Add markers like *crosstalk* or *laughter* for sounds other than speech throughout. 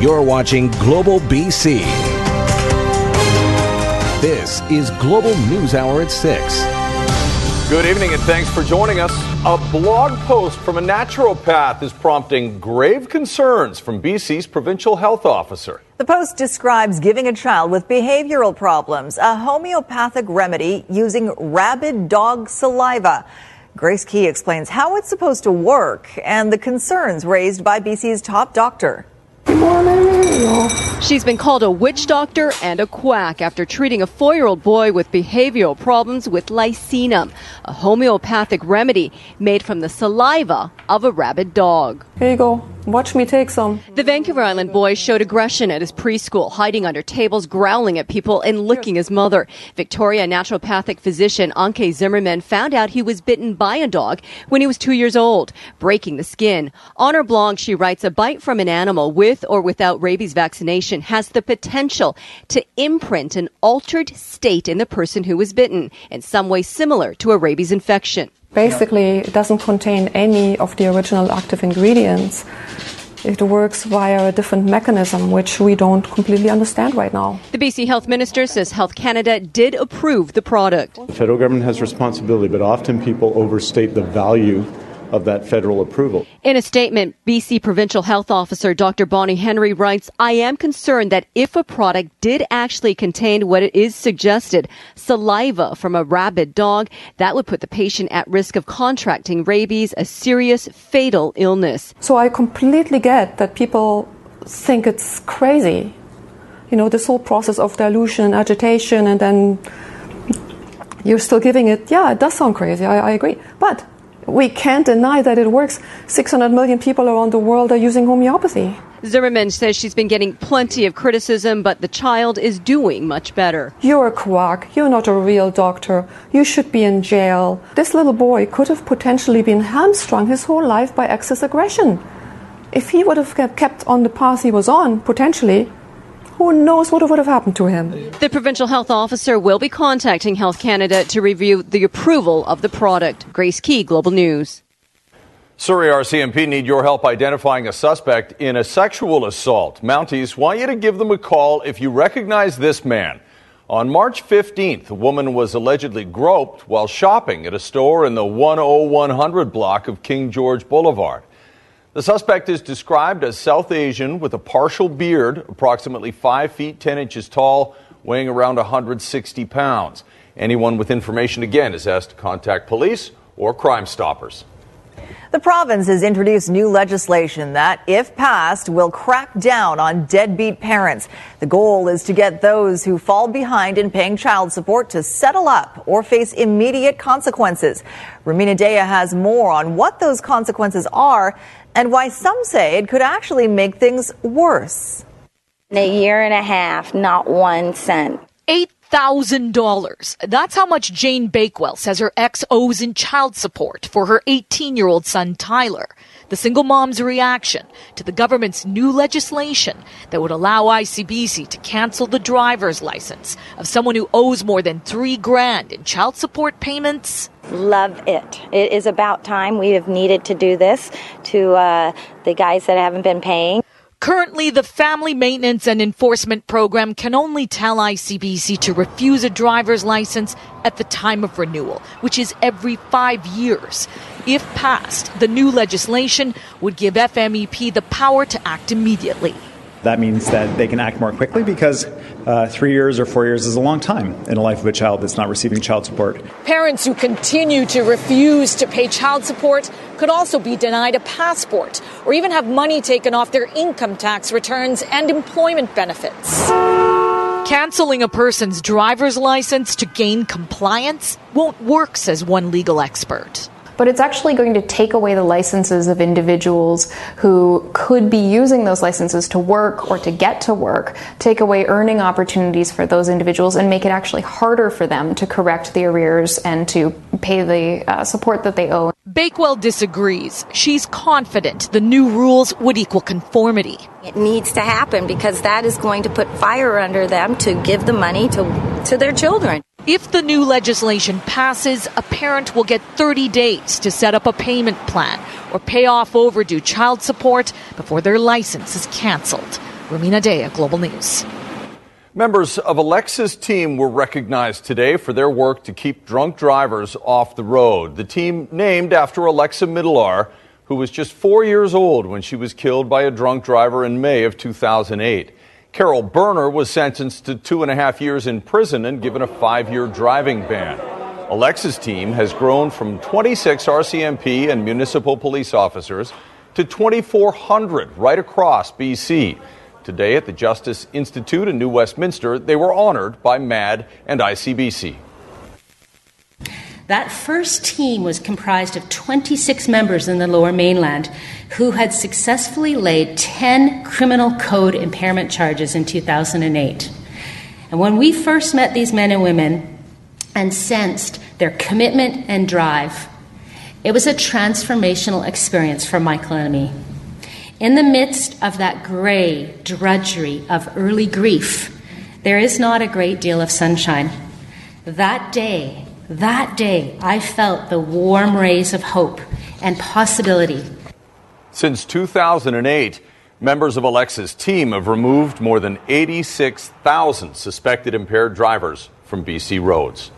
You're watching Global BC. This is Global News Hour at 6. Good evening and thanks for joining us. A blog post from a naturopath is prompting grave concerns from BC's provincial health officer. The post describes giving a child with behavioral problems a homeopathic remedy using rabid dog saliva. Grace Key explains how it's supposed to work and the concerns raised by BC's top doctor. She's been called a witch doctor and a quack after treating a four year old boy with behavioral problems with lyssinum, a homeopathic remedy made from the saliva of a rabid dog. Here you go. Watch me take some. The Vancouver Island boy showed aggression at his preschool, hiding under tables, growling at people, and licking his mother. Victoria naturopathic physician Anke Zimmermann found out he was bitten by a dog when he was two years old, breaking the skin. On her blog, she writes a bite from an animal with or without rabies vaccination has the potential to imprint an altered state in the person who was bitten, in some way similar to a rabies infection. Basically, it doesn't contain any of the original active ingredients. It works via a different mechanism, which we don't completely understand right now. The BC Health Minister says Health Canada did approve the product. The federal government has responsibility, but often people overstate the value of that federal approval. In a statement, BC Provincial Health Officer Dr. Bonnie Henry writes, I am concerned that if a product did actually contain what it is suggested, saliva from a rabid dog, that would put the patient at risk of contracting rabies, a serious fatal illness. So I completely get that people think it's crazy. You know, this whole process of dilution and agitation, and then you're still giving it. Yeah, it does sound crazy. I, I agree. But we can't deny that it works. 600 million people around the world are using homeopathy. Zimmermann says she's been getting plenty of criticism, but the child is doing much better. You're a quack. You're not a real doctor. You should be in jail. This little boy could have potentially been hamstrung his whole life by excess aggression. If he would have kept on the path he was on, potentially, who knows what would have happened to him? The provincial health officer will be contacting Health Canada to review the approval of the product. Grace Key, Global News. Surrey RCMP need your help identifying a suspect in a sexual assault. Mounties want you to give them a call if you recognize this man. On March 15th, a woman was allegedly groped while shopping at a store in the 10100 block of King George Boulevard. The suspect is described as South Asian with a partial beard, approximately 5 feet 10 inches tall, weighing around 160 pounds. Anyone with information again is asked to contact police or Crime Stoppers. The province has introduced new legislation that, if passed, will crack down on deadbeat parents. The goal is to get those who fall behind in paying child support to settle up or face immediate consequences. Rumina Daya has more on what those consequences are and why some say it could actually make things worse. In a year and a half, not one cent. $8,000. That's how much Jane Bakewell says her ex owes in child support for her 18 year old son, Tyler. The single mom's reaction to the government's new legislation that would allow ICBC to cancel the driver's license of someone who owes more than three grand in child support payments love it. It is about time we have needed to do this to uh, the guys that haven't been paying. Currently, the Family Maintenance and Enforcement Program can only tell ICBC to refuse a driver's license at the time of renewal, which is every five years. If passed, the new legislation would give FMEP the power to act immediately. That means that they can act more quickly because uh, three years or four years is a long time in the life of a child that's not receiving child support. Parents who continue to refuse to pay child support could also be denied a passport or even have money taken off their income tax returns and employment benefits. Canceling a person's driver's license to gain compliance won't work, says one legal expert but it's actually going to take away the licenses of individuals who could be using those licenses to work or to get to work, take away earning opportunities for those individuals, and make it actually harder for them to correct the arrears and to pay the uh, support that they owe. Bakewell disagrees. She's confident the new rules would equal conformity. It needs to happen because that is going to put fire under them to give the money to, to their children. If the new legislation passes, a parent will get 30 days to set up a payment plan or pay off overdue child support before their license is canceled. Rumina Daya, Global News. Members of Alexa's team were recognized today for their work to keep drunk drivers off the road. The team named after Alexa Middelaer, who was just four years old when she was killed by a drunk driver in May of 2008. Carol Berner was sentenced to two and a half years in prison and given a five year driving ban. Alexa's team has grown from 26 RCMP and municipal police officers to 2,400 right across BC. Today at the Justice Institute in New Westminster, they were honored by MADD and ICBC. That first team was comprised of 26 members in the lower mainland who had successfully laid 10 criminal code impairment charges in 2008. And when we first met these men and women and sensed their commitment and drive, it was a transformational experience for Michael and me. In the midst of that gray drudgery of early grief, there is not a great deal of sunshine. That day, that day, I felt the warm rays of hope and possibility. Since 2008, members of Alexa's team have removed more than 86,000 suspected impaired drivers from BC roads.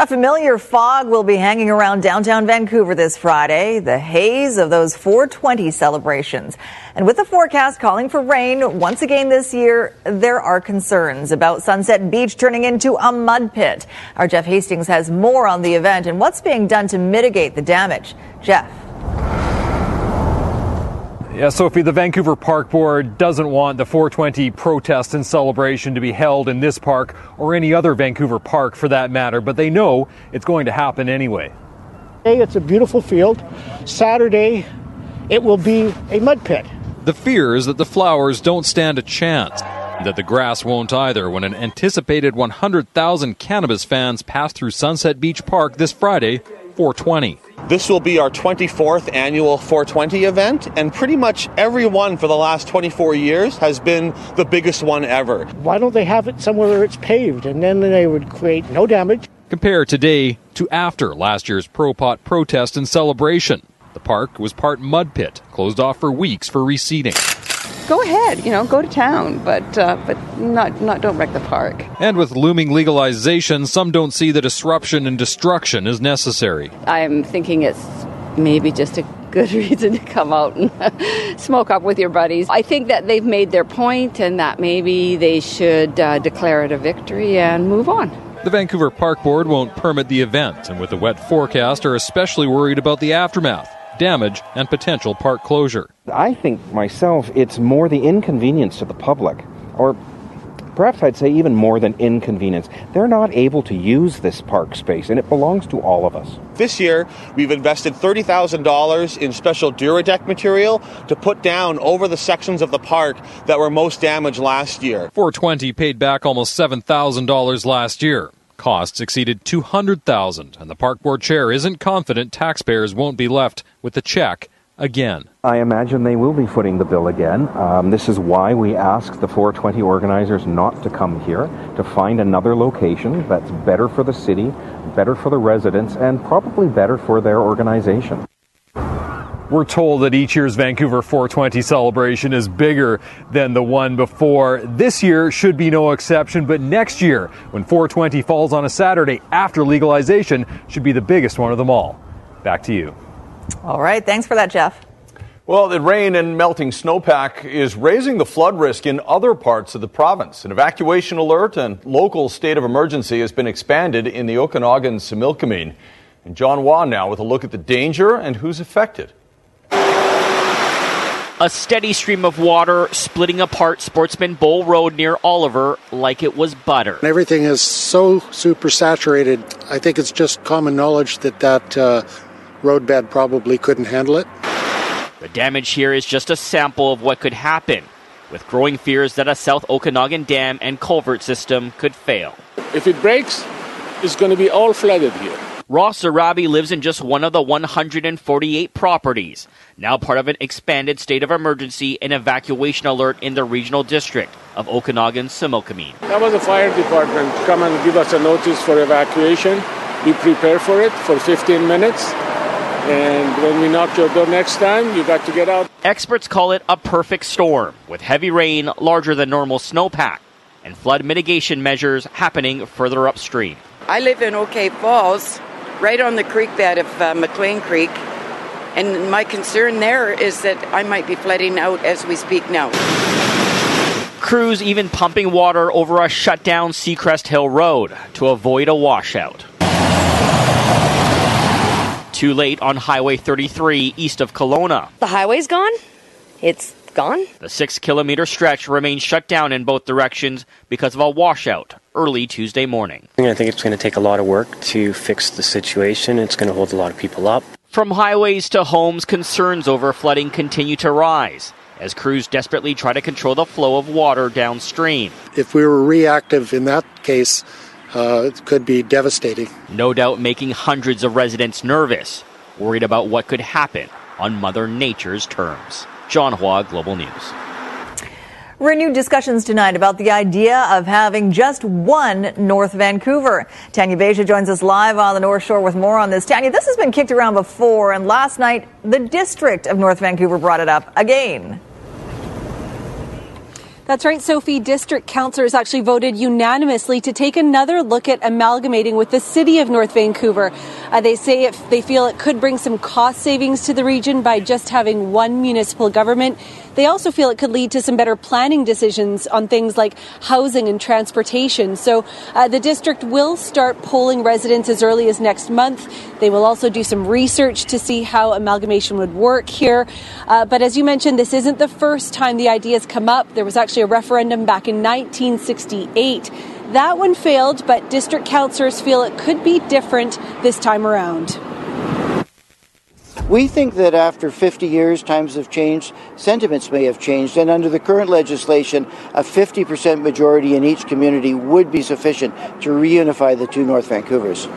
A familiar fog will be hanging around downtown Vancouver this Friday, the haze of those 420 celebrations. And with the forecast calling for rain once again this year, there are concerns about Sunset Beach turning into a mud pit. Our Jeff Hastings has more on the event and what's being done to mitigate the damage. Jeff. Yeah, Sophie, the Vancouver Park Board doesn't want the 420 protest and celebration to be held in this park or any other Vancouver park for that matter, but they know it's going to happen anyway. Hey, it's a beautiful field. Saturday, it will be a mud pit. The fear is that the flowers don't stand a chance, that the grass won't either when an anticipated 100,000 cannabis fans pass through Sunset Beach Park this Friday, 420. This will be our 24th annual 420 event, and pretty much every one for the last 24 years has been the biggest one ever. Why don't they have it somewhere where it's paved, and then they would create no damage? Compare today to after last year's Pro Pot protest and celebration. The park was part mud pit, closed off for weeks for reseeding. Go ahead, you know, go to town, but uh, but not not don't wreck the park. And with looming legalization, some don't see the disruption and destruction is necessary. I'm thinking it's maybe just a good *laughs* reason to come out and *laughs* smoke up with your buddies. I think that they've made their point and that maybe they should uh, declare it a victory and move on. The Vancouver Park Board won't permit the event, and with the wet forecast, are especially worried about the aftermath damage, and potential park closure. I think myself it's more the inconvenience to the public, or perhaps I'd say even more than inconvenience. They're not able to use this park space, and it belongs to all of us. This year, we've invested $30,000 in special Duradeck material to put down over the sections of the park that were most damaged last year. 420 paid back almost $7,000 last year. Costs exceeded 200,000 and the park board chair isn't confident taxpayers won't be left with the check again. I imagine they will be footing the bill again. Um, this is why we asked the 420 organizers not to come here, to find another location that's better for the city, better for the residents, and probably better for their organization. We're told that each year's Vancouver 420 celebration is bigger than the one before. This year should be no exception, but next year, when 420 falls on a Saturday after legalization, should be the biggest one of them all. Back to you. All right. Thanks for that, Jeff. Well, the rain and melting snowpack is raising the flood risk in other parts of the province. An evacuation alert and local state of emergency has been expanded in the Okanagan Similkameen. And John Hua now with a look at the danger and who's affected. A steady stream of water splitting apart Sportsman Bowl Road near Oliver like it was butter. Everything is so super saturated. I think it's just common knowledge that that uh, roadbed probably couldn't handle it. The damage here is just a sample of what could happen, with growing fears that a South Okanagan dam and culvert system could fail. If it breaks, it's going to be all flooded here. Ross Arabi lives in just one of the 148 properties, now part of an expanded state of emergency and evacuation alert in the regional district of Okanagan Similkameen. That was the fire department come and give us a notice for evacuation. We prepare for it for 15 minutes, And when we knock your door next time, you got to get out. Experts call it a perfect storm, with heavy rain larger than normal snowpack and flood mitigation measures happening further upstream. I live in OK Falls, right on the creek bed of uh, McLean Creek, and my concern there is that I might be flooding out as we speak now. Crews even pumping water over a shut down Seacrest Hill Road to avoid a washout. Too late on Highway 33 east of Kelowna. The highway's gone? It's gone? The six kilometer stretch remains shut down in both directions because of a washout early Tuesday morning. I think it's going to take a lot of work to fix the situation. It's going to hold a lot of people up. From highways to homes, concerns over flooding continue to rise as crews desperately try to control the flow of water downstream. If we were reactive in that case, uh, it could be devastating. No doubt making hundreds of residents nervous, worried about what could happen on Mother Nature's terms. John Hua, Global News. Renewed discussions tonight about the idea of having just one North Vancouver. Tanya Beja joins us live on the North Shore with more on this. Tanya, this has been kicked around before, and last night the district of North Vancouver brought it up again. That's right, Sophie. District councillors actually voted unanimously to take another look at amalgamating with the city of North Vancouver. Uh, they say if they feel it could bring some cost savings to the region by just having one municipal government. They also feel it could lead to some better planning decisions on things like housing and transportation. So uh, the district will start polling residents as early as next month. They will also do some research to see how amalgamation would work here. Uh, but as you mentioned, this isn't the first time the idea has come up. There was actually a referendum back in 1968. That one failed, but district councillors feel it could be different this time around. We think that after 50 years, times have changed, sentiments may have changed, and under the current legislation, a 50% majority in each community would be sufficient to reunify the two North Vancouvers.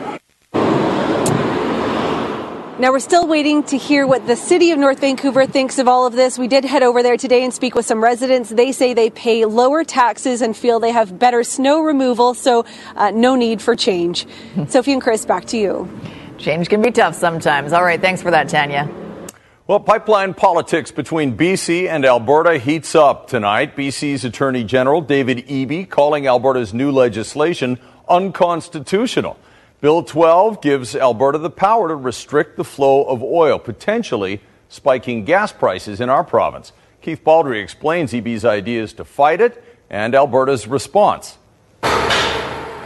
Now, we're still waiting to hear what the city of North Vancouver thinks of all of this. We did head over there today and speak with some residents. They say they pay lower taxes and feel they have better snow removal, so uh, no need for change. *laughs* Sophie and Chris, back to you. Change can be tough sometimes. All right, thanks for that, Tanya. Well, pipeline politics between BC and Alberta heats up tonight. BC's Attorney General David Eby calling Alberta's new legislation unconstitutional. Bill 12 gives Alberta the power to restrict the flow of oil, potentially spiking gas prices in our province. Keith Baldrey explains Eby's ideas to fight it and Alberta's response.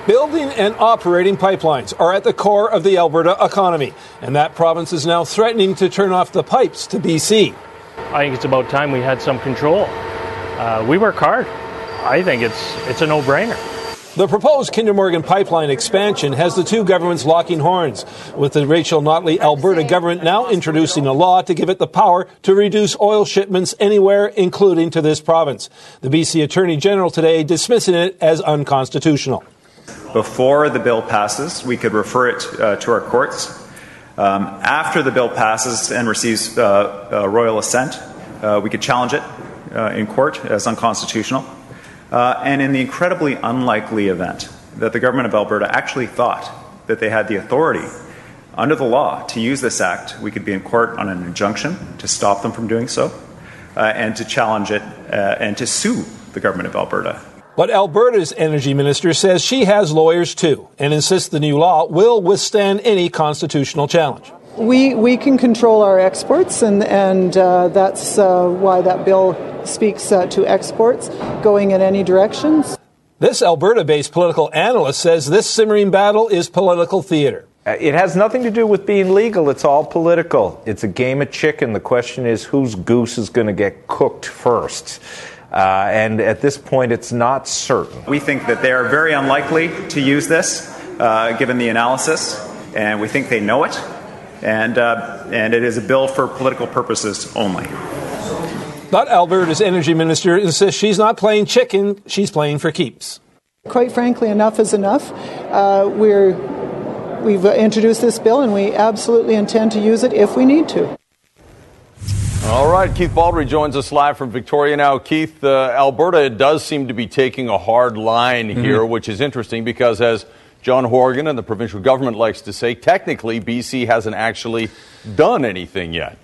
Building and operating pipelines are at the core of the Alberta economy, and that province is now threatening to turn off the pipes to BC. I think it's about time we had some control. Uh, we work hard. I think it's it's a no-brainer. The proposed Kinder Morgan pipeline expansion has the two governments locking horns, with the Rachel Notley Alberta government now introducing a law to give it the power to reduce oil shipments anywhere, including to this province. The BC Attorney General today dismissing it as unconstitutional. Before the bill passes, we could refer it uh, to our courts. Um, after the bill passes and receives uh, uh, royal assent, uh, we could challenge it uh, in court as unconstitutional. Uh, and in the incredibly unlikely event that the government of Alberta actually thought that they had the authority under the law to use this act, we could be in court on an injunction to stop them from doing so and to challenge it and to sue the government of Alberta. But Alberta's energy minister says she has lawyers too and insists the new law will withstand any constitutional challenge. We, we can control our exports, and, and uh, that's uh, why that bill speaks uh, to exports going in any directions. This Alberta based political analyst says this simmering battle is political theater. It has nothing to do with being legal. It's all political. It's a game of chicken. The question is whose goose is going to get cooked first. Uh, and at this point, it's not certain. We think that they are very unlikely to use this, uh, given the analysis, and we think they know it. And, uh, and it is a bill for political purposes only. But Alberta's energy minister insists she's not playing chicken, she's playing for keeps. Quite frankly, enough is enough. Uh, we're, we've introduced this bill, and we absolutely intend to use it if we need to. All right, Keith Baldrey joins us live from Victoria now. Keith, uh, Alberta does seem to be taking a hard line here, mm-hmm. which is interesting because as John Horgan and the provincial government likes to say technically BC hasn't actually done anything yet.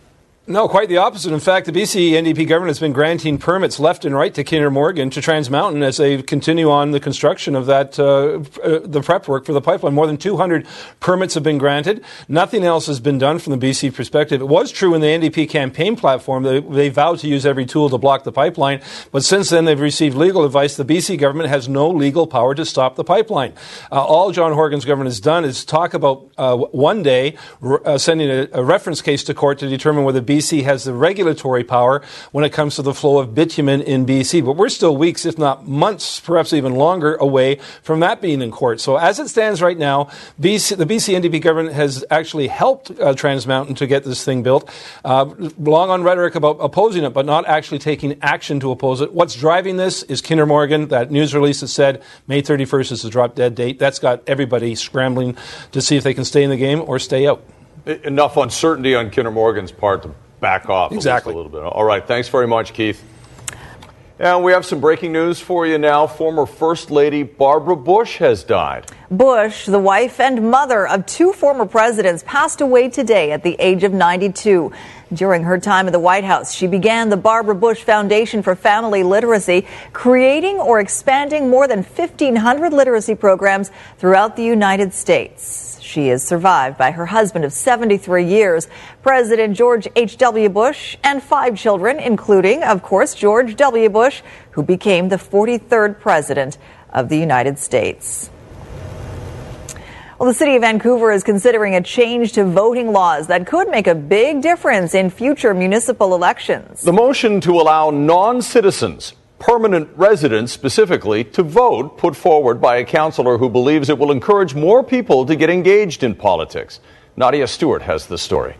No, quite the opposite. In fact, the BC NDP government has been granting permits left and right to Kinder Morgan to Trans Mountain as they continue on the construction of that, uh, uh, the prep work for the pipeline. More than 200 permits have been granted. Nothing else has been done from the BC perspective. It was true in the NDP campaign platform. They, they vowed to use every tool to block the pipeline. But since then, they've received legal advice. The BC government has no legal power to stop the pipeline. Uh, all John Horgan's government has done is talk about uh, one day uh, sending a, a reference case to court to determine whether BC has the regulatory power when it comes to the flow of bitumen in BC. But we're still weeks, if not months, perhaps even longer away from that being in court. So as it stands right now, BC, the BC NDP government has actually helped uh, Trans Mountain to get this thing built. Uh, long on rhetoric about opposing it, but not actually taking action to oppose it. What's driving this is Kinder Morgan. That news release that said May 31st is the drop dead date. That's got everybody scrambling to see if they can stay in the game or stay out. Enough uncertainty on Kinder Morgan's part to back off exactly. a little bit. All right, thanks very much, Keith. And we have some breaking news for you now. Former First Lady Barbara Bush has died. Bush, the wife and mother of two former presidents, passed away today at the age of 92. During her time in the White House, she began the Barbara Bush Foundation for Family Literacy, creating or expanding more than 1,500 literacy programs throughout the United States. She is survived by her husband of 73 years, President George H.W. Bush, and five children, including, of course, George W. Bush, who became the 43rd President of the United States. Well, the city of Vancouver is considering a change to voting laws that could make a big difference in future municipal elections. The motion to allow non citizens, permanent residents specifically, to vote put forward by a councillor who believes it will encourage more people to get engaged in politics. Nadia Stewart has the story.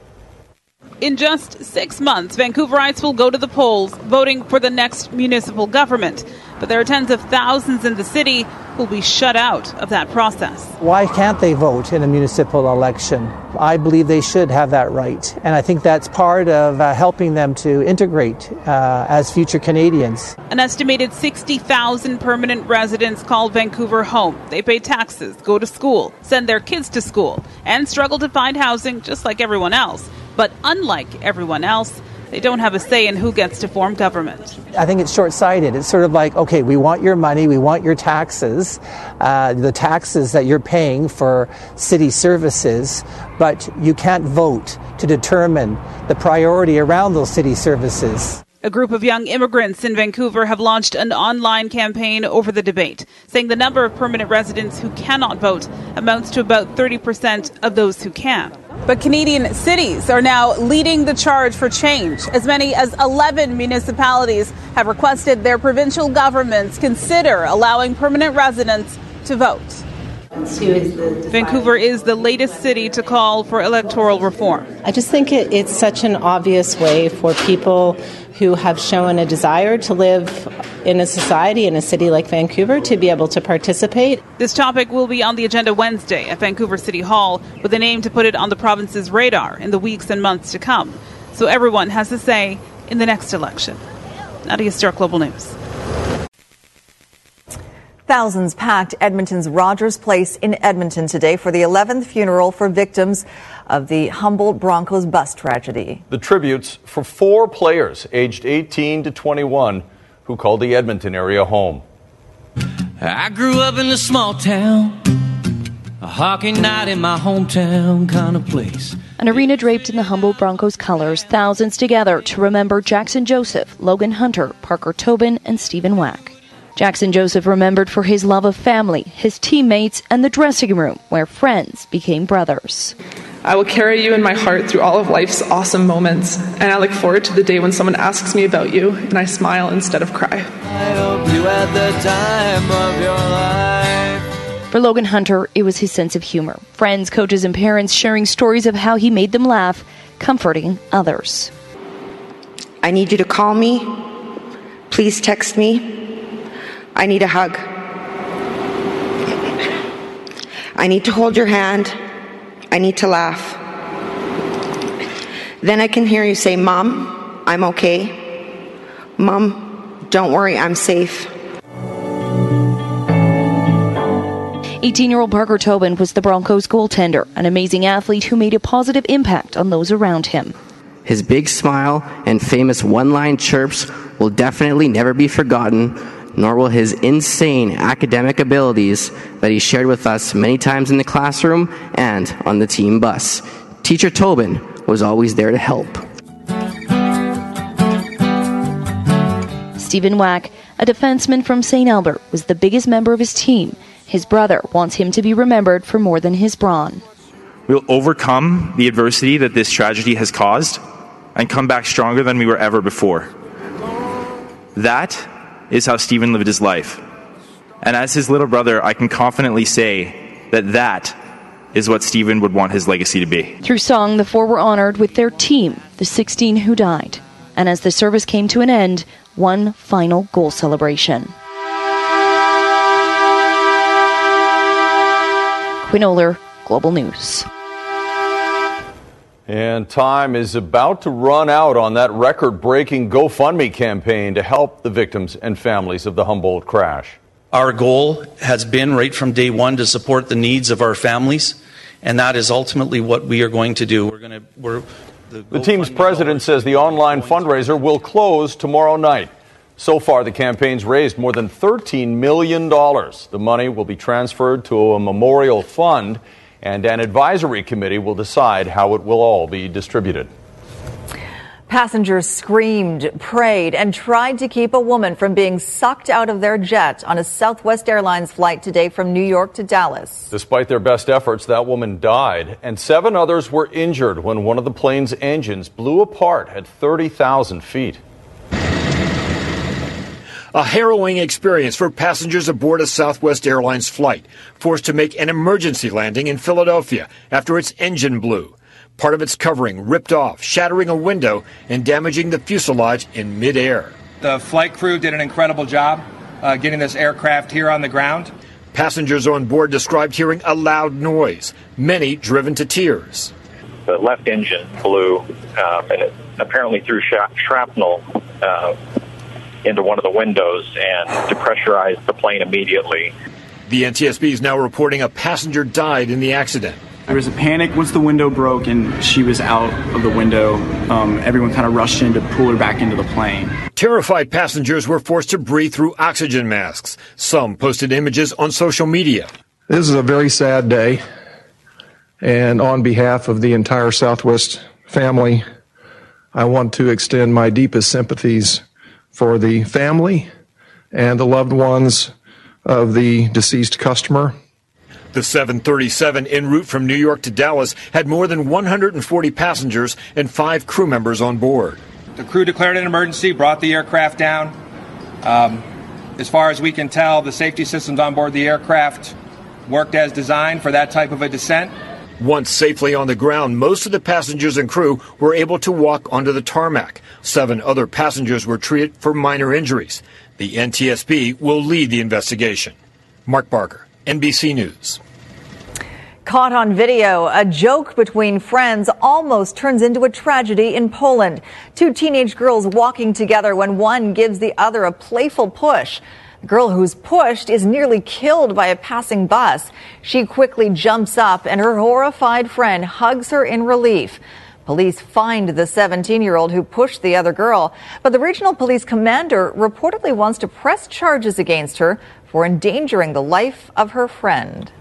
In just six months, Vancouverites will go to the polls voting for the next municipal government. But there are tens of thousands in the city who will be shut out of that process. Why can't they vote in a municipal election? I believe they should have that right. And I think that's part of uh, helping them to integrate uh, as future Canadians. An estimated 60,000 permanent residents call Vancouver home. They pay taxes, go to school, send their kids to school, and struggle to find housing just like everyone else. But unlike everyone else, they don't have a say in who gets to form government. I think it's short sighted. It's sort of like, okay, we want your money, we want your taxes, uh, the taxes that you're paying for city services, but you can't vote to determine the priority around those city services. A group of young immigrants in Vancouver have launched an online campaign over the debate, saying the number of permanent residents who cannot vote amounts to about 30% of those who can. But Canadian cities are now leading the charge for change. As many as 11 municipalities have requested their provincial governments consider allowing permanent residents to vote. Vancouver is the latest city to call for electoral reform. I just think it, it's such an obvious way for people who have shown a desire to live in a society in a city like Vancouver to be able to participate. This topic will be on the agenda Wednesday at Vancouver City Hall with an aim to put it on the province's radar in the weeks and months to come. So everyone has a say in the next election. Nadia Stewart, Global News. Thousands packed Edmonton's Rogers Place in Edmonton today for the 11th funeral for victims of the Humboldt Broncos bus tragedy. The tributes for four players aged 18 to 21 who called the Edmonton area home. I grew up in a small town, a hockey night in my hometown kind of place. An arena draped in the Humboldt Broncos colors, thousands together to remember Jaxon Joseph, Logan Hunter, Parker Tobin, and Stephen Wack. Jaxon Joseph remembered for his love of family, his teammates, and the dressing room where friends became brothers. I will carry you in my heart through all of life's awesome moments, and I look forward to the day when someone asks me about you and I smile instead of cry. For Logan Hunter, it was his sense of humor. Friends, coaches, and parents sharing stories of how he made them laugh, comforting others. I need you to call me. Please text me. I need a hug. I need to hold your hand. I need to laugh. Then I can hear you say, Mom, I'm okay. Mom, don't worry, I'm safe. 18 year old Parker Tobin was the Broncos goaltender, an amazing athlete who made a positive impact on those around him. His big smile and famous one line chirps will definitely never be forgotten, nor will his insane academic abilities that he shared with us many times in the classroom and on the team bus. Teacher Tobin was always there to help. Stephen Wack, a defenseman from St. Albert, was the biggest member of his team. His brother wants him to be remembered for more than his brawn. We'll overcome the adversity that this tragedy has caused and come back stronger than we were ever before. That is how Stephen lived his life. And as his little brother, I can confidently say that that is what Stephen would want his legacy to be. Through song, the four were honored with their team, the 16 who died. And as the service came to an end, one final goal celebration. Quinn Ohler, Global News. And time is about to run out on that record breaking GoFundMe campaign to help the victims and families of the Humboldt crash. Our goal has been right from day one to support the needs of our families, and that is ultimately what we are going to do. We're going to, we're, the, the team's president says the online fundraiser will close tomorrow night. So far, the campaign's raised more than $13 million. The money will be transferred to a memorial fund and an advisory committee will decide how it will all be distributed. Passengers screamed, prayed, and tried to keep a woman from being sucked out of their jet on a Southwest Airlines flight today from New York to Dallas. Despite their best efforts, that woman died, and seven others were injured when one of the plane's engines blew apart at 30,000 feet. A harrowing experience for passengers aboard a Southwest Airlines flight, forced to make an emergency landing in Philadelphia after its engine blew. Part of its covering ripped off, shattering a window and damaging the fuselage in midair. The flight crew did an incredible job uh, getting this aircraft here on the ground. Passengers on board described hearing a loud noise, many driven to tears. The left engine blew, um, and it apparently threw shrapnel uh, into one of the windows and depressurized the plane immediately. The NTSB is now reporting a passenger died in the accident. There was a panic once the window broke and she was out of the window. Um, everyone kind of rushed in to pull her back into the plane. Terrified passengers were forced to breathe through oxygen masks. Some posted images on social media. This is a very sad day. And on behalf of the entire Southwest family, I want to extend my deepest sympathies for the family and the loved ones of the deceased customer. The 737 en route from New York to Dallas had more than 140 passengers and five crew members on board. The crew declared an emergency, brought the aircraft down. Um, as far as we can tell, the safety systems on board the aircraft worked as designed for that type of a descent. Once safely on the ground, most of the passengers and crew were able to walk onto the tarmac. Seven other passengers were treated for minor injuries. The NTSB will lead the investigation. Mark Barger, NBC News. Caught on video, a joke between friends almost turns into a tragedy in Poland. Two teenage girls walking together when one gives the other a playful push. Girl who's pushed is nearly killed by a passing bus. She quickly jumps up and her horrified friend hugs her in relief. Police find the 17 year old who pushed the other girl, but the regional police commander reportedly wants to press charges against her for endangering the life of her friend.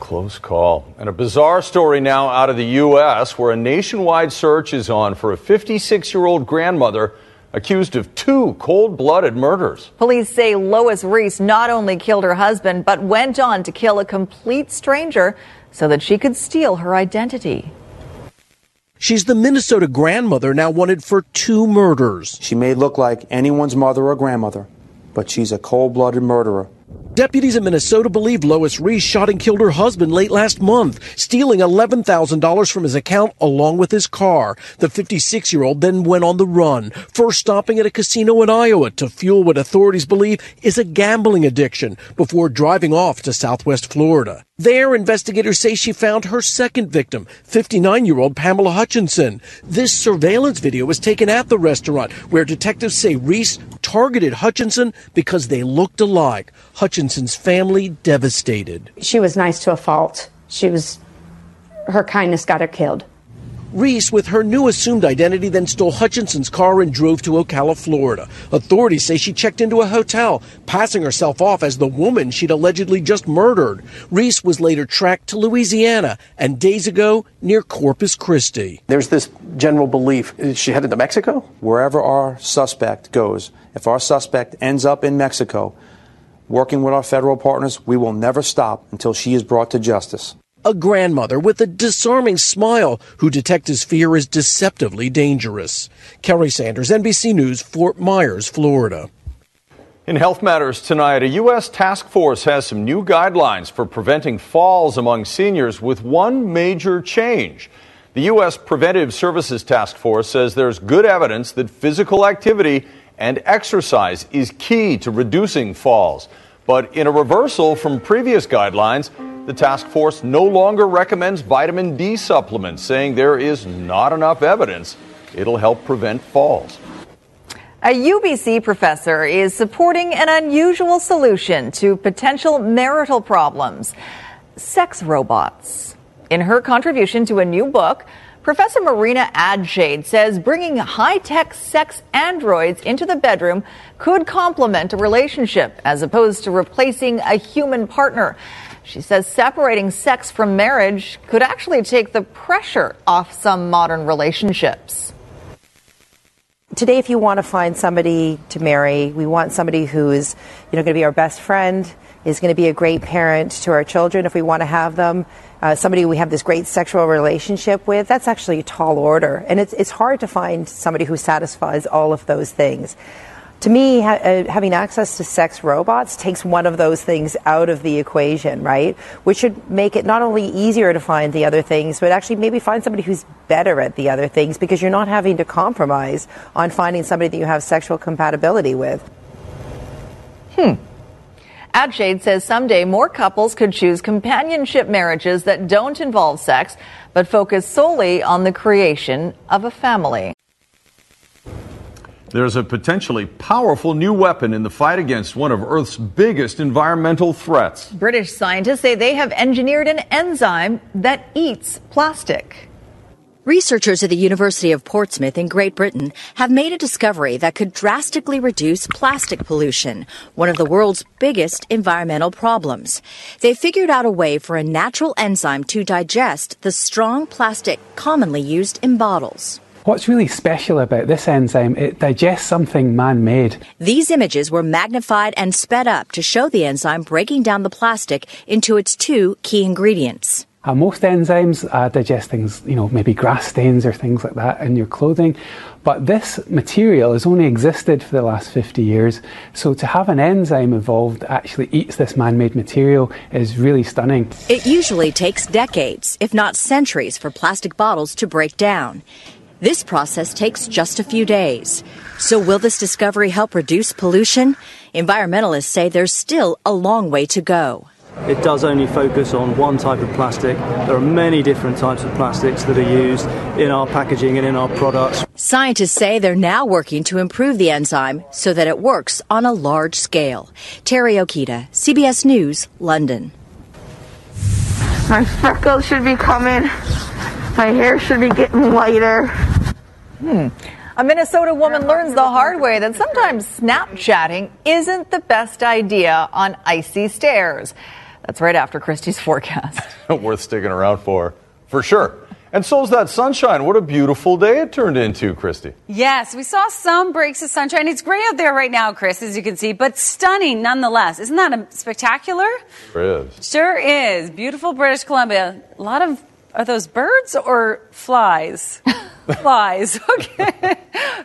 Close call. And a bizarre story now out of the U.S. where a nationwide search is on for a 56 year old grandmother accused of two cold blooded murders. Police say Lois Riess not only killed her husband, but went on to kill a complete stranger so that she could steal her identity. She's the Minnesota grandmother now wanted for two murders. She may look like anyone's mother or grandmother, but she's a cold blooded murderer. Deputies in Minnesota believe Lois Riess shot and killed her husband late last month, stealing $11,000 from his account along with his car. The 56 year old then went on the run, first stopping at a casino in Iowa to fuel what authorities believe is a gambling addiction before driving off to southwest Florida. There, investigators say she found her second victim, 59 year old Pamela Hutchinson. This surveillance video was taken at the restaurant where detectives say Riess targeted Hutchinson because they looked alike. Hutchinson's family devastated. She was nice to a fault. She was, her kindness got her killed. Riess, with her new assumed identity, then stole Hutchinson's car and drove to Ocala, Florida. Authorities say she checked into a hotel, passing herself off as the woman she'd allegedly just murdered. Riess was later tracked to Louisiana and days ago near Corpus Christi. There's this general belief is she headed to Mexico? Wherever our suspect goes, if our suspect ends up in Mexico, working with our federal partners, we will never stop until she is brought to justice a grandmother with a disarming smile who detectives fear is deceptively dangerous. Kerry Sanders, NBC News, Fort Myers, Florida. In Health Matters tonight, a U.S. task force has some new guidelines for preventing falls among seniors with one major change. The U.S. Preventive Services Task Force says there's good evidence that physical activity and exercise is key to reducing falls. But in a reversal from previous guidelines, the task force no longer recommends vitamin D supplements, saying there is not enough evidence it'll help prevent falls. A UBC professor is supporting an unusual solution to potential marital problems sex robots. In her contribution to a new book, Professor Marina Adshade says bringing high tech sex androids into the bedroom could complement a relationship as opposed to replacing a human partner. She says separating sex from marriage could actually take the pressure off some modern relationships. Today, if you want to find somebody to marry, we want somebody who is, you know, going to be our best friend, is going to be a great parent to our children if we want to have them. Uh, somebody we have this great sexual relationship with, that's actually a tall order. And it's, it's hard to find somebody who satisfies all of those things to me, ha- uh, having access to sex robots takes one of those things out of the equation, right? Which should make it not only easier to find the other things, but actually maybe find somebody who's better at the other things because you're not having to compromise on finding somebody that you have sexual compatibility with. Hmm. Adshade says someday more couples could choose companionship marriages that don't involve sex, but focus solely on the creation of a family. There's a potentially powerful new weapon in the fight against one of Earth's biggest environmental threats. British scientists say they have engineered an enzyme that eats plastic. Researchers at the University of Portsmouth in Great Britain have made a discovery that could drastically reduce plastic pollution, one of the world's biggest environmental problems. They figured out a way for a natural enzyme to digest the strong plastic commonly used in bottles. What's really special about this enzyme, it digests something man made. These images were magnified and sped up to show the enzyme breaking down the plastic into its two key ingredients. Uh, most enzymes uh, digest things, you know, maybe grass stains or things like that in your clothing. But this material has only existed for the last 50 years. So to have an enzyme evolved that actually eats this man made material is really stunning. It usually takes decades, if not centuries, for plastic bottles to break down. This process takes just a few days. So, will this discovery help reduce pollution? Environmentalists say there's still a long way to go. It does only focus on one type of plastic. There are many different types of plastics that are used in our packaging and in our products. Scientists say they're now working to improve the enzyme so that it works on a large scale. Terry Okita, CBS News, London. My freckles should be coming. My hair should be getting lighter. Hmm. A Minnesota woman learns the hard way that sometimes Snapchatting isn't the best idea on icy stairs. That's right after Christy's *laughs* forecast. *laughs* Worth sticking around for, for sure. And so's that sunshine. What a beautiful day it turned into, Christy. Yes, we saw some breaks of sunshine. It's gray out there right now, Chris, as you can see, but stunning nonetheless. Isn't that a spectacular? Sure is. Sure is. Beautiful British Columbia. A lot of are those birds or flies? *laughs* flies. *laughs* Okay.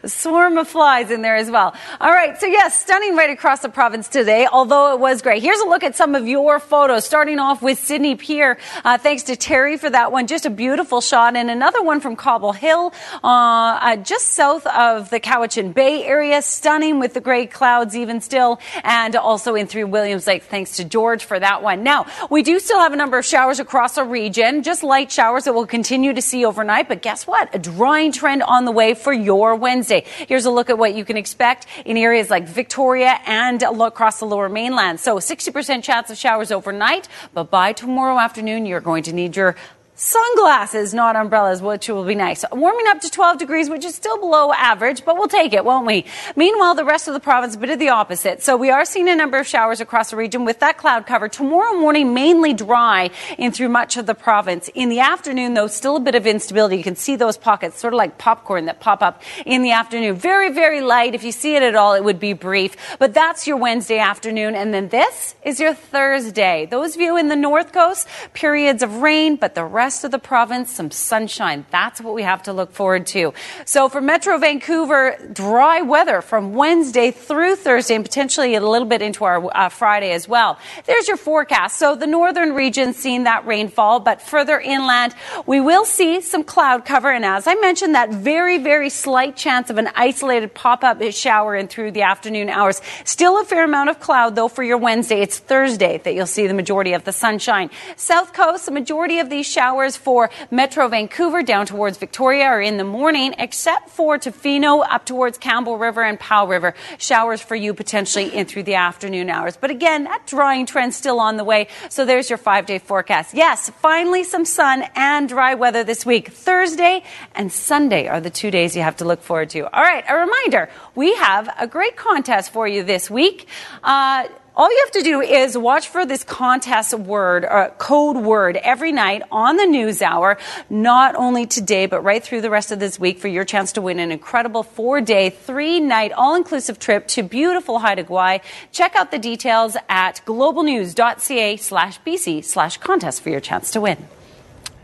Swarm of flies in there as well. All right. So yes, stunning right across the province today, although it was great. Here's a look at some of your photos, starting off with Sidney Pier. Uh, thanks to Terry for that one. Just a beautiful shot. And another one from Cobble Hill, uh, uh, just south of the Cowichan Bay area. Stunning with the gray clouds even still. And also in through Williams Lake. Thanks to George for that one. Now, we do still have a number of showers across our region, just light showers that we'll continue to see overnight. But guess what? A drone trend on the way for your Wednesday. Here's a look at what you can expect in areas like Victoria and across the lower mainland. So 60% chance of showers overnight, but by tomorrow afternoon, you're going to need your sunglasses, not umbrellas, which will be nice. Warming up to 12 degrees, which is still below average, but we'll take it, won't we? Meanwhile, the rest of the province, a bit of the opposite. So we are seeing a number of showers across the region with that cloud cover. Tomorrow morning, mainly dry in through much of the province. In the afternoon, though, still a bit of instability. You can see those pockets, sort of like popcorn that pop up in the afternoon. Very, very light. If you see it at all, it would be brief. But that's your Wednesday afternoon. And then this is your Thursday. Those of you in the North Coast, periods of rain, but the rest rest of the province, some sunshine. That's what we have to look forward to. So for Metro Vancouver, dry weather from Wednesday through Thursday and potentially a little bit into our uh, Friday as well. There's your forecast. So the northern region seeing that rainfall, but further inland, we will see some cloud cover. And as I mentioned, that very, very slight chance of an isolated pop-up shower in through the afternoon hours. Still a fair amount of cloud though for your Wednesday. It's Thursday that you'll see the majority of the sunshine. South coast, the majority of these showers for Metro Vancouver down towards Victoria are in the morning, except for Tofino up towards Campbell River and Powell River. Showers for you potentially in through the afternoon hours. But again, that drying trend still on the way. So there's your five day forecast. Yes, finally some sun and dry weather this week. Thursday and Sunday are the two days you have to look forward to. All right, a reminder we have a great contest for you this week. Uh, all you have to do is watch for this contest word, or uh, code word every night on the news hour, not only today, but right through the rest of this week for your chance to win an incredible four day, three night, all inclusive trip to beautiful Haida Gwaii. Check out the details at globalnews.ca slash BC slash contest for your chance to win.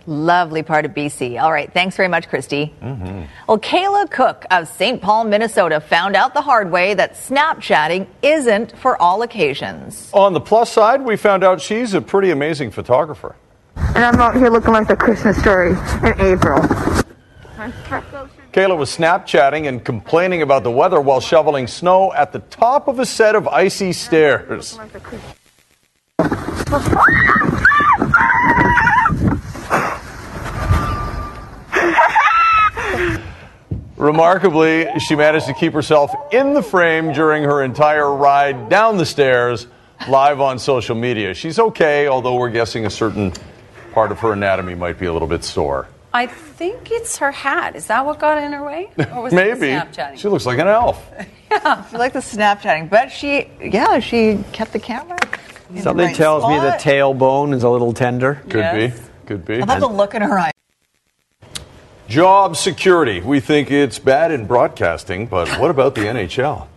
Lovely part of BC. All right. Thanks very much, Christy. Mm-hmm. Well, Kayla Cook of St. Paul, Minnesota found out the hard way that Snapchatting isn't for all occasions. On the plus side, we found out she's a pretty amazing photographer. And I'm out here looking like the Christmas story in April. Kayla was Snapchatting and complaining about the weather while shoveling snow at the top of a set of icy stairs. Remarkably, she managed to keep herself in the frame during her entire ride down the stairs live on social media. She's okay, although we're guessing a certain part of her anatomy might be a little bit sore. I think it's her hat. Is that what got in her way? Or was Maybe. Snapchatting? She looks like an elf. *laughs* yeah, she liked the Snapchatting, but she, yeah, she kept the camera. Something right tells spot. me the tailbone is a little tender. Could Yes. be. Could be. How about the look in her eye? Job security. We think it's bad in broadcasting, but what about the NHL?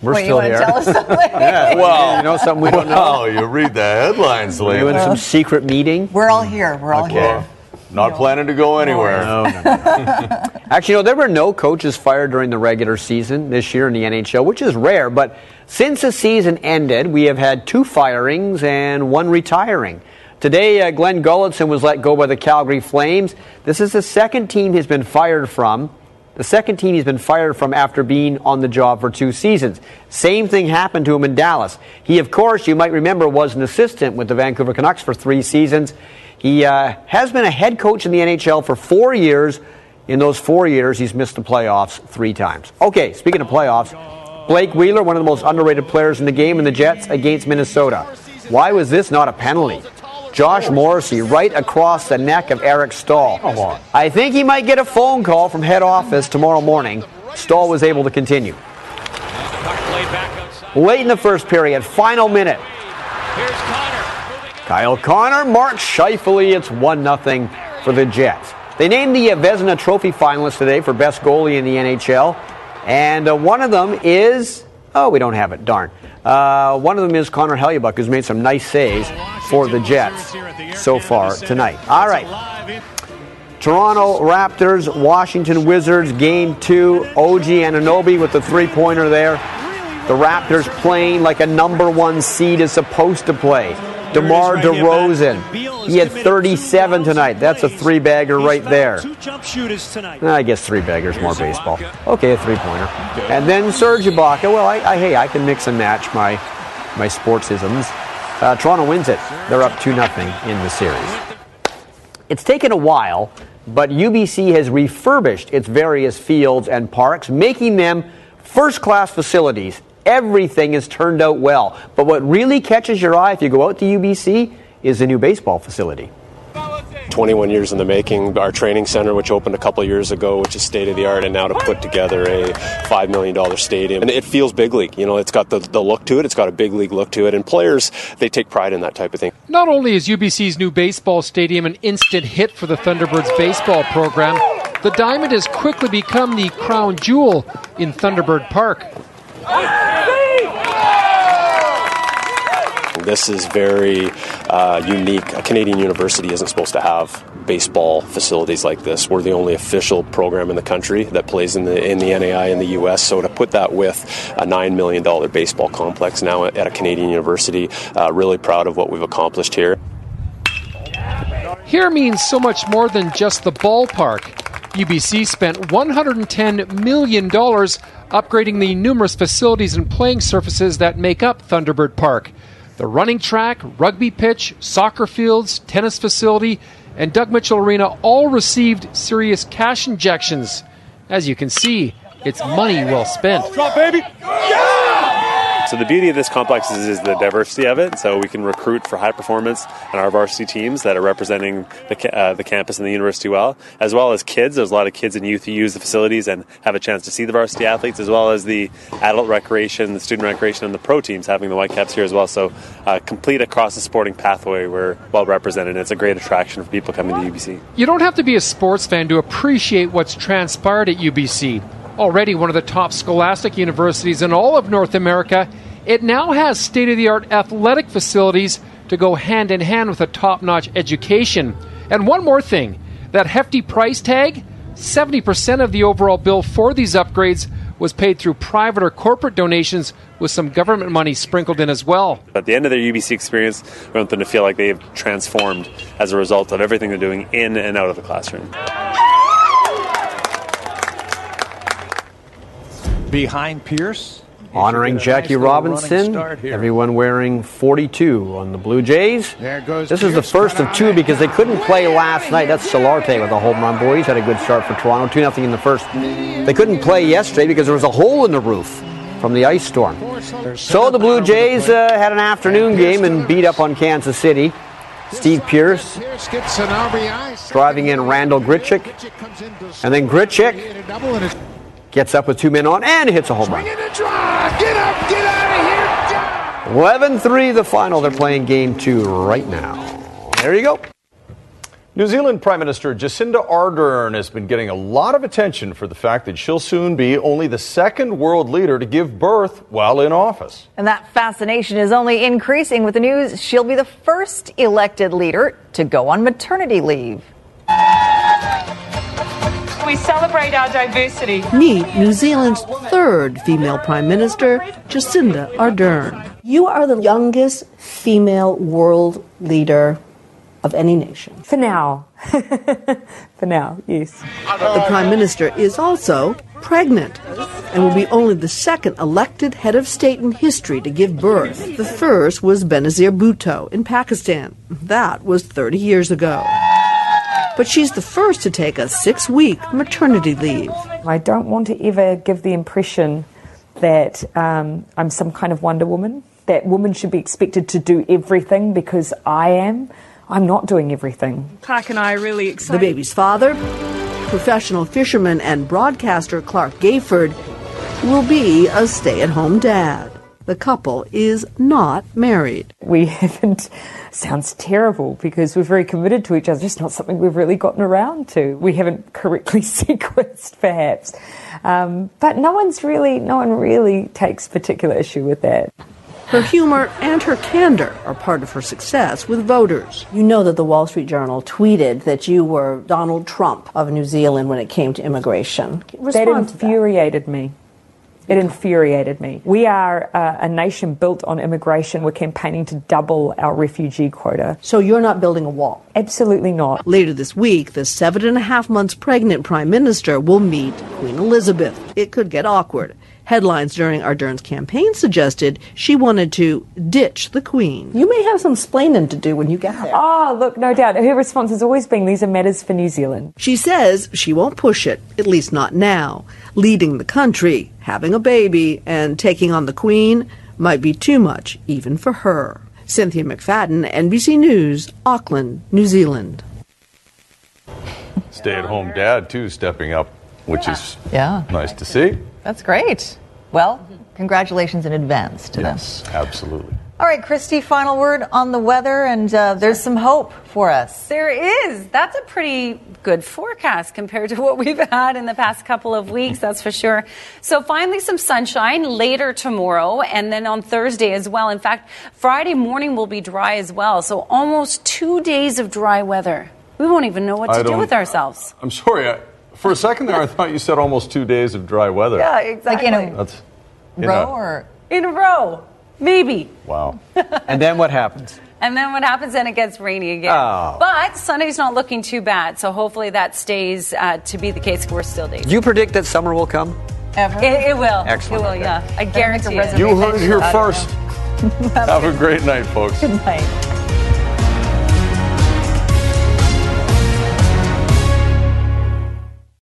We're Wait, still want here. to tell us *laughs* something? yeah, Well, you know something we don't know. Well, you read the headlines Are you in some secret meeting? We're all here. We're all Okay. here. Not planning to go anywhere. No, no, no. *laughs* Actually, no, there were no coaches fired during the regular season this year in the NHL, which is rare. But since the season ended, we have had two firings and one retiring. Today, uh, Glen Gulutzan was let go by the Calgary Flames. This is the second team he's been fired from. The second team he's been fired from after being on the job for two seasons. Same thing happened to him in Dallas. He, of course, you might remember, was an assistant with the Vancouver Canucks for three seasons. He uh, has been a head coach in the NHL for four years. In those four years, he's missed the playoffs three times. Okay, speaking of playoffs, Blake Wheeler, one of the most underrated players in the game, in the Jets against Minnesota. Why was this not a penalty? Josh Morrissey right across the neck of Eric Staal. Come on. I think he might get a phone call from head office tomorrow morning. Stahl was able to continue. Late in the first period, final minute. Kyle Connor, Mark Scheifele. It's 1 0 for the Jets. They named the Vezina Trophy finalists today for best goalie in the NHL. And uh, one of them is, oh, we don't have it, darn. Uh, one of them is Connor Hellebuyck, who's made some nice saves for the Jets so far tonight. All right. Toronto Raptors, Washington Wizards, game two. OG Anunoby with the three pointer there. The Raptors playing like a number one seed is supposed to play. DeMar DeRozan, he had 37 tonight. That's a three bagger right there. Two jump shooters tonight. I guess three baggers, more baseball. Okay, a three pointer. And then Serge Ibaka. Well, I, I, hey, I can mix and match my my sportsisms. Uh, Toronto wins it. They're up 2 0 in the series. It's taken a while but UBC has refurbished its various fields and parks, making them first class facilities. Everything has turned out well. But what really catches your eye if you go out to UBC is the new baseball facility. 21 years in the making. Our training center, which opened a couple years ago, which is state of the art, and now to put together a $5 million stadium. And it feels big league. You know, it's got the, the look to it, it's got a big league look to it, and players, they take pride in that type of thing. Not only is UBC's new baseball stadium an instant hit for the Thunderbirds baseball program, the Diamond has quickly become the crown jewel in Thunderbird Park. This is very uh, unique. A Canadian university isn't supposed to have baseball facilities like this. We're the only official program in the country that plays in the in the NAI in the U.S. So to put that with a nine million dollar baseball complex now at a Canadian university, uh, really proud of what we've accomplished here. Here means so much more than just the ballpark. UBC spent $110 million upgrading the numerous facilities and playing surfaces that make up Thunderbird Park. The running track, rugby pitch, soccer fields, tennis facility, and Doug Mitchell Arena all received serious cash injections. As you can see, it's money well spent. Drop, baby! So the beauty of this complex is, is, the diversity of it. So we can recruit for high performance and our varsity teams that are representing the, uh, the campus and the university well, as well as kids. There's a lot of kids and youth who use the facilities and have a chance to see the varsity athletes, as well as the adult recreation, the student recreation, and the pro teams having the Whitecaps here as well. So uh, complete across the sporting pathway, we're well represented. It's a great attraction for people coming to UBC. You don't have to be a sports fan to appreciate what's transpired at UBC already one of the top scholastic universities in all of North America, it now has state of the art athletic facilities to go hand in hand with a top notch education. And one more thing that hefty price tag 70% of the overall bill for these upgrades was paid through private or corporate donations with some government money sprinkled in as well. At the end of their UBC experience, we want them to feel like they've transformed as a result of everything they're doing in and out of the classroom. Behind Pearce. Honoring Jackie nice Robinson. Everyone wearing 42 on the Blue Jays. This is the first of two because they couldn't play last night. That's Solarte with a home run. Boy, he's had a good start for Toronto. 2 0 in the first. They couldn't play yesterday because there was a hole in the roof from the ice storm. So the Blue Jays uh, had an afternoon game and beat up on Kansas City. Steve Pearce driving in Randall Grichuk. And then Grichuk gets up with two men on and hits a home run. Get up, get out of here. 11 3 the final. They're playing game two right now. There you go. New Zealand Prime Minister Jacinda Ardern has been getting a lot of attention for the fact that she'll soon be only the second world leader to give birth while in office. And that fascination is only increasing with the news she'll be the first elected leader to go on maternity leave. We celebrate our diversity. Meet New Zealand's third female Prime Minister, Jacinda Ardern. You are the youngest female world leader of any nation. For now. *laughs* For now, yes. The Prime Minister is also pregnant and will be only the second elected head of state in history to give birth. The first was Benazir Bhutto in Pakistan. That was 30 years ago but she's the first to take a six week maternity leave. I don't want to ever give the impression that um, I'm some kind of Wonder Woman, that women should be expected to do everything because I am. I'm not doing everything. Clark and I are really excited. The baby's father, professional fisherman and broadcaster Clark Gayford, will be a stay at home dad. The couple is not married. We haven't, *laughs* sounds terrible because we're very committed to each other, It's not something we've really gotten around to. We haven't *laughs* correctly *laughs* sequenced, perhaps. Um, but no one's really, no one really takes particular issue with that. Her humor and her candor are part of her success with voters. You know that the Wall Street Journal tweeted that you were Donald Trump of New Zealand when it came to immigration. Respond that infuriated that. me. It infuriated me. We are uh, a nation built on immigration. We're campaigning to double our refugee quota. So you're not building a wall? Absolutely not. Later this week, the seven and a half months pregnant prime minister will meet Queen Elizabeth. It could get awkward. Headlines during Ardern's campaign suggested she wanted to ditch the Queen. You may have some splaining to do when you get there. Oh, look, no doubt. Her response has always been these are matters for New Zealand. She says she won't push it, at least not now. Leading the country, having a baby, and taking on the Queen might be too much, even for her. Cynthia McFadden, NBC News, Auckland, New Zealand. Stay at home dad, too, stepping up, which is Yeah. nice to see. That's great. Well, congratulations in advance to them. Yes, absolutely. All right, Christy, final word on the weather, and uh, there's some hope for us. There is. That's a pretty good forecast compared to what we've had in the past couple of weeks, that's for sure. So, finally, some sunshine later tomorrow and then on Thursday as well. In fact, Friday morning will be dry as well. So, almost two days of dry weather. We won't even know what to do with ourselves. I'm sorry. I, for a second there, I thought you said almost two days of dry weather. Yeah, exactly. Like in a That's in row a- or In a row, maybe. Wow. *laughs* and then what happens? And then what happens? Then it gets rainy again. Oh. But Sunday's not looking too bad. So hopefully that stays uh, to be the case. We're still days. Do you predict that summer will come? Ever. It, it will. Excellent. It will, yeah. I guarantee it. You heard it here first. Have a great night, folks. *laughs* Good night.